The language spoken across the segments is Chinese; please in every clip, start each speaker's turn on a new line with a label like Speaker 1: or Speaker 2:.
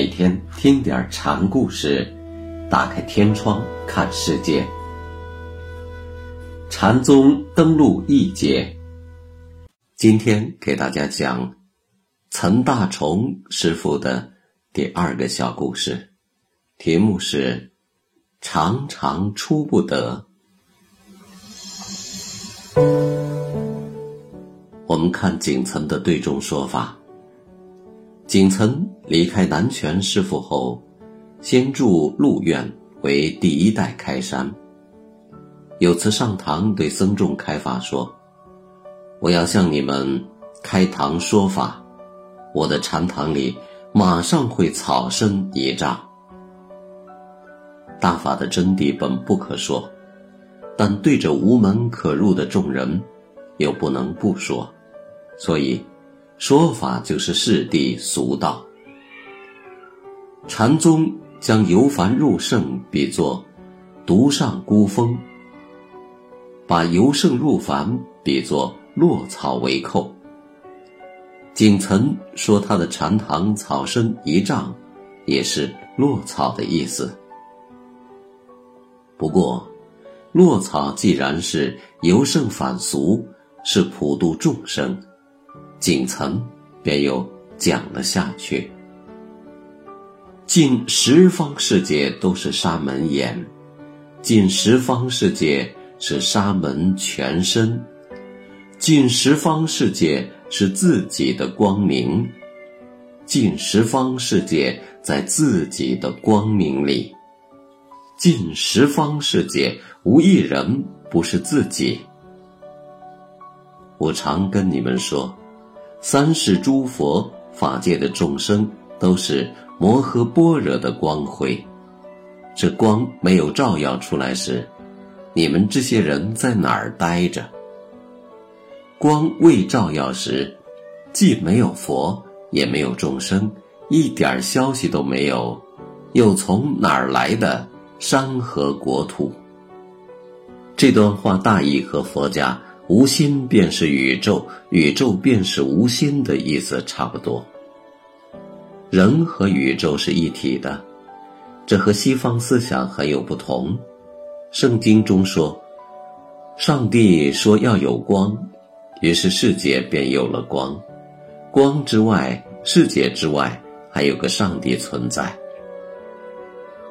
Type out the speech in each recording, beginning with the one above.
Speaker 1: 每天听点禅故事，打开天窗看世界。禅宗登陆一节，今天给大家讲岑大虫师傅的第二个小故事，题目是“常常出不得”。我们看景岑的对中说法。景岑离开南泉师傅后，先住鹿院为第一代开山。有次上堂对僧众开法说：“我要向你们开堂说法，我的禅堂里马上会草生一丈。”大法的真谛本不可说，但对着无门可入的众人，又不能不说，所以。说法就是世谛俗道。禅宗将由凡入圣比作独上孤峰，把由圣入凡比作落草为寇。景岑说他的禅堂草深一丈，也是落草的意思。不过，落草既然是由圣反俗，是普度众生。景岑便又讲了下去。近十方世界都是沙门眼，近十方世界是沙门全身，近十方世界是自己的光明，近十方世界在自己的光明里，近十方世界无一人不是自己。我常跟你们说。三世诸佛法界的众生都是摩诃般若的光辉，这光没有照耀出来时，你们这些人在哪儿待着？光未照耀时，既没有佛，也没有众生，一点消息都没有，又从哪儿来的山河国土？这段话大意和佛家。无心便是宇宙，宇宙便是无心的意思差不多。人和宇宙是一体的，这和西方思想很有不同。圣经中说，上帝说要有光，于是世界便有了光。光之外，世界之外，还有个上帝存在。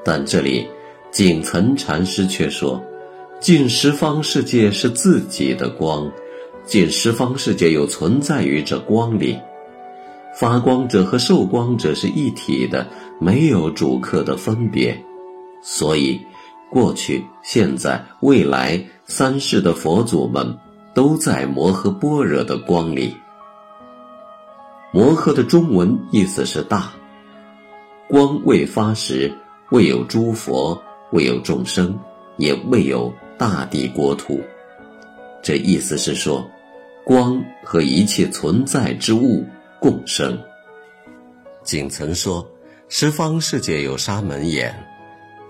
Speaker 1: 但这里，景岑禅师却说。近十方世界是自己的光，近十方世界又存在于这光里，发光者和受光者是一体的，没有主客的分别。所以，过去、现在、未来三世的佛祖们都在摩诃般若的光里。摩诃的中文意思是大，光未发时，未有诸佛，未有众生，也未有。大地国土，这意思是说，光和一切存在之物共生。景岑说，十方世界有沙门眼，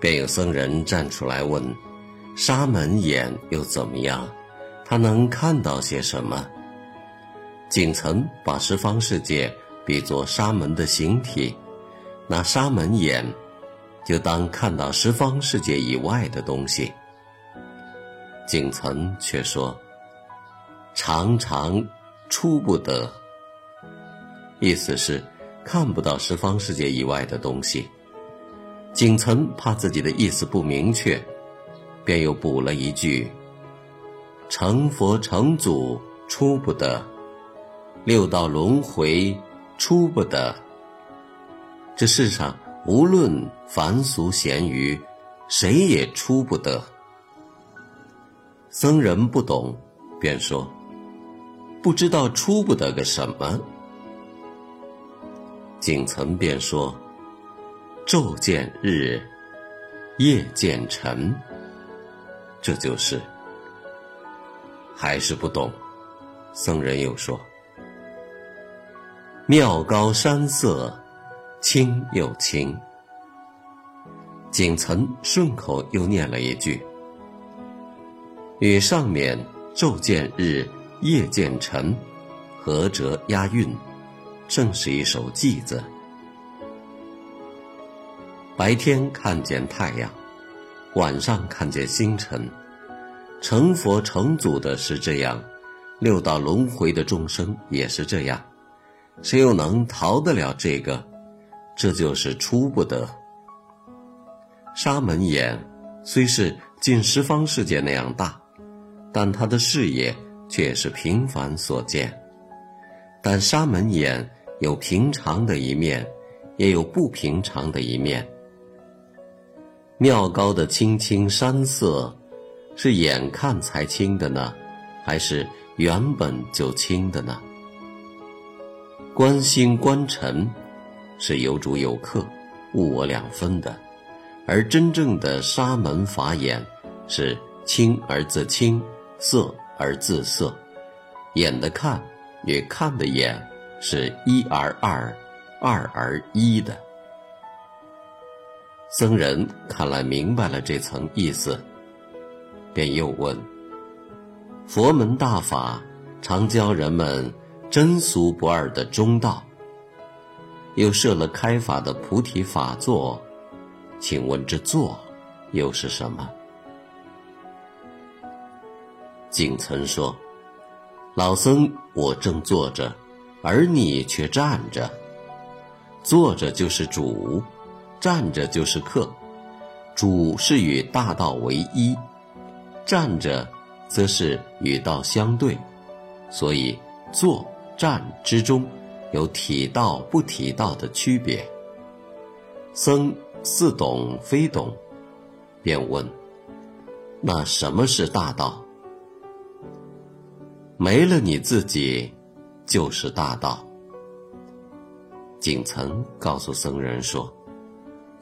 Speaker 1: 便有僧人站出来问：沙门眼又怎么样？他能看到些什么？景岑把十方世界比作沙门的形体，那沙门眼就当看到十方世界以外的东西。景岑却说：“常常出不得。”意思是看不到十方世界以外的东西。景岑怕自己的意思不明确，便又补了一句：“成佛成祖出不得，六道轮回出不得。这世上无论凡俗闲愚，谁也出不得。”僧人不懂，便说：“不知道出不得个什么。”景岑便说：“昼见日，夜见辰。”这就是。还是不懂，僧人又说：“庙高山色，清又清。”景岑顺口又念了一句。与上面“昼见日，夜见辰”合辙押韵，正是一首偈子。白天看见太阳，晚上看见星辰。成佛成祖的是这样，六道轮回的众生也是这样。谁又能逃得了这个？这就是出不得。沙门眼虽是近十方世界那样大，但他的视野却是平凡所见。但沙门眼有平常的一面，也有不平常的一面。庙高的青青山色，是眼看才清的呢，还是原本就清的呢？观星观尘，是有主有客，物我两分的；而真正的沙门法眼，是清而自清，色而自色，眼的看与看的眼是一而二，二而一的。僧人看来明白了这层意思，便又问：“佛门大法常教人们真俗不二的中道，又设了开法的菩提法座，请问这座又是什么？”景岑说：“老僧，我正坐着，而你却站着。坐着就是主。”站着就是客，主是与大道为一，站着则是与道相对，所以坐站之中有体道不体道的区别。僧似懂非懂，便问：“那什么是大道？”没了你自己，就是大道。景岑告诉僧人说。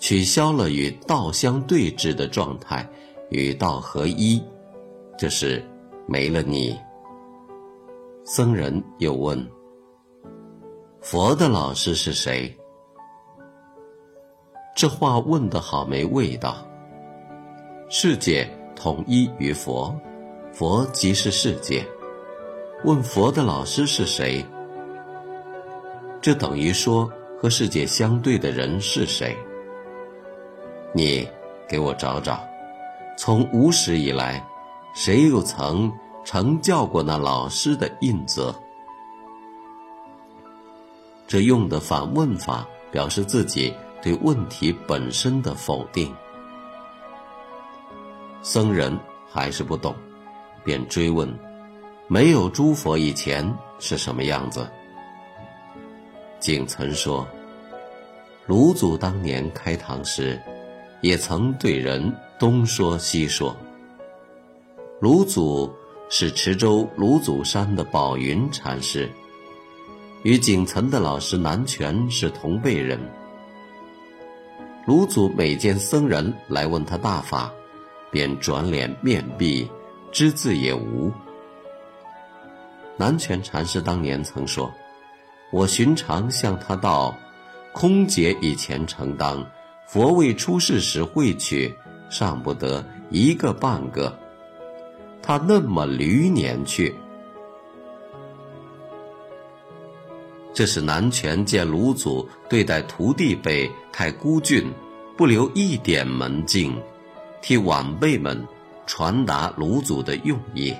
Speaker 1: 取消了与道相对峙的状态，与道合一，这是没了你。僧人又问：“佛的老师是谁？”这话问得好没味道。世界统一于佛，佛即是世界。问佛的老师是谁？这等于说和世界相对的人是谁？你给我找找，从无始以来，谁又曾成教过那老师的印泽？这用的反问法，表示自己对问题本身的否定。僧人还是不懂，便追问：没有诸佛以前是什么样子？景岑说：卢祖当年开堂时。也曾对人东说西说。卢祖是池州卢祖山的宝云禅师，与景岑的老师南泉是同辈人。卢祖每见僧人来问他大法，便转脸面壁，只字也无。南泉禅师当年曾说：“我寻常向他道，空劫以前承当。”佛未出世时会去，尚不得一个半个。他那么驴年去，这是南拳见卢祖对待徒弟辈太孤峻，不留一点门径，替晚辈们传达卢祖的用意。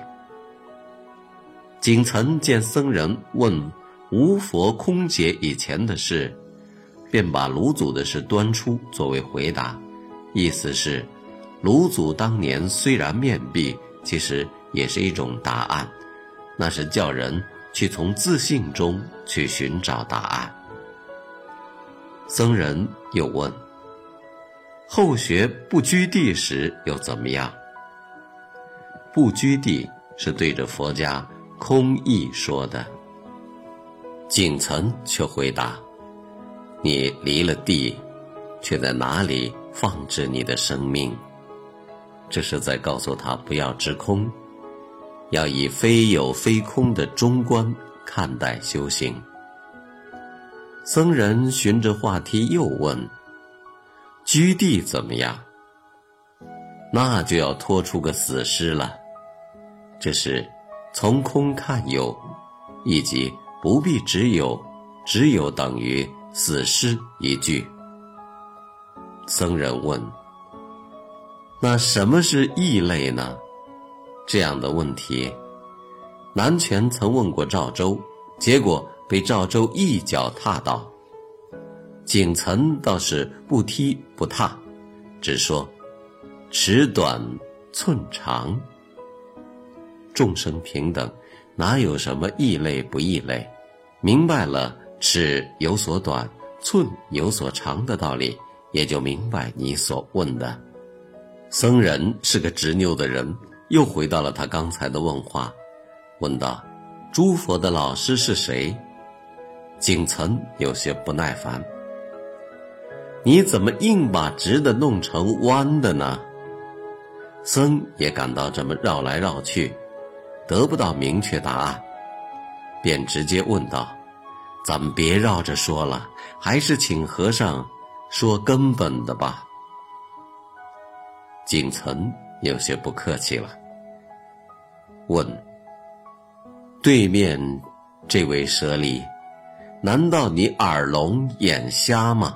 Speaker 1: 景岑见僧人问无佛空劫以前的事。便把卢祖的事端出作为回答，意思是，卢祖当年虽然面壁，其实也是一种答案，那是叫人去从自信中去寻找答案。僧人又问：后学不居地时又怎么样？不居地是对着佛家空意说的。景岑却回答。你离了地，却在哪里放置你的生命？这是在告诉他不要执空，要以非有非空的中观看待修行。僧人循着话题又问：“居地怎么样？”那就要拖出个死尸了。这是从空看有，以及不必只有，只有等于。死尸一句，僧人问：“那什么是异类呢？”这样的问题，南泉曾问过赵州，结果被赵州一脚踏倒。景岑倒是不踢不踏，只说：“尺短寸长，众生平等，哪有什么异类不异类？明白了尺有所短，寸有所长的道理。”也就明白你所问的。僧人是个执拗的人，又回到了他刚才的问话，问道：“诸佛的老师是谁？”景岑有些不耐烦：“你怎么硬把直的弄成弯的呢？”僧也感到这么绕来绕去，得不到明确答案，便直接问道：“咱们别绕着说了，还是请和尚。”说根本的吧。景岑有些不客气了，问：“对面这位舍利，难道你耳聋眼瞎吗？”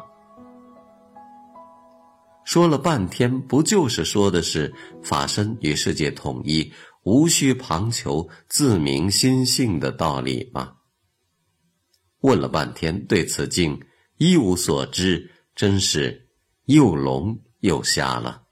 Speaker 1: 说了半天，不就是说的是法身与世界统一，无需旁求，自明心性的道理吗？问了半天，对此境一无所知。真是又聋又瞎了。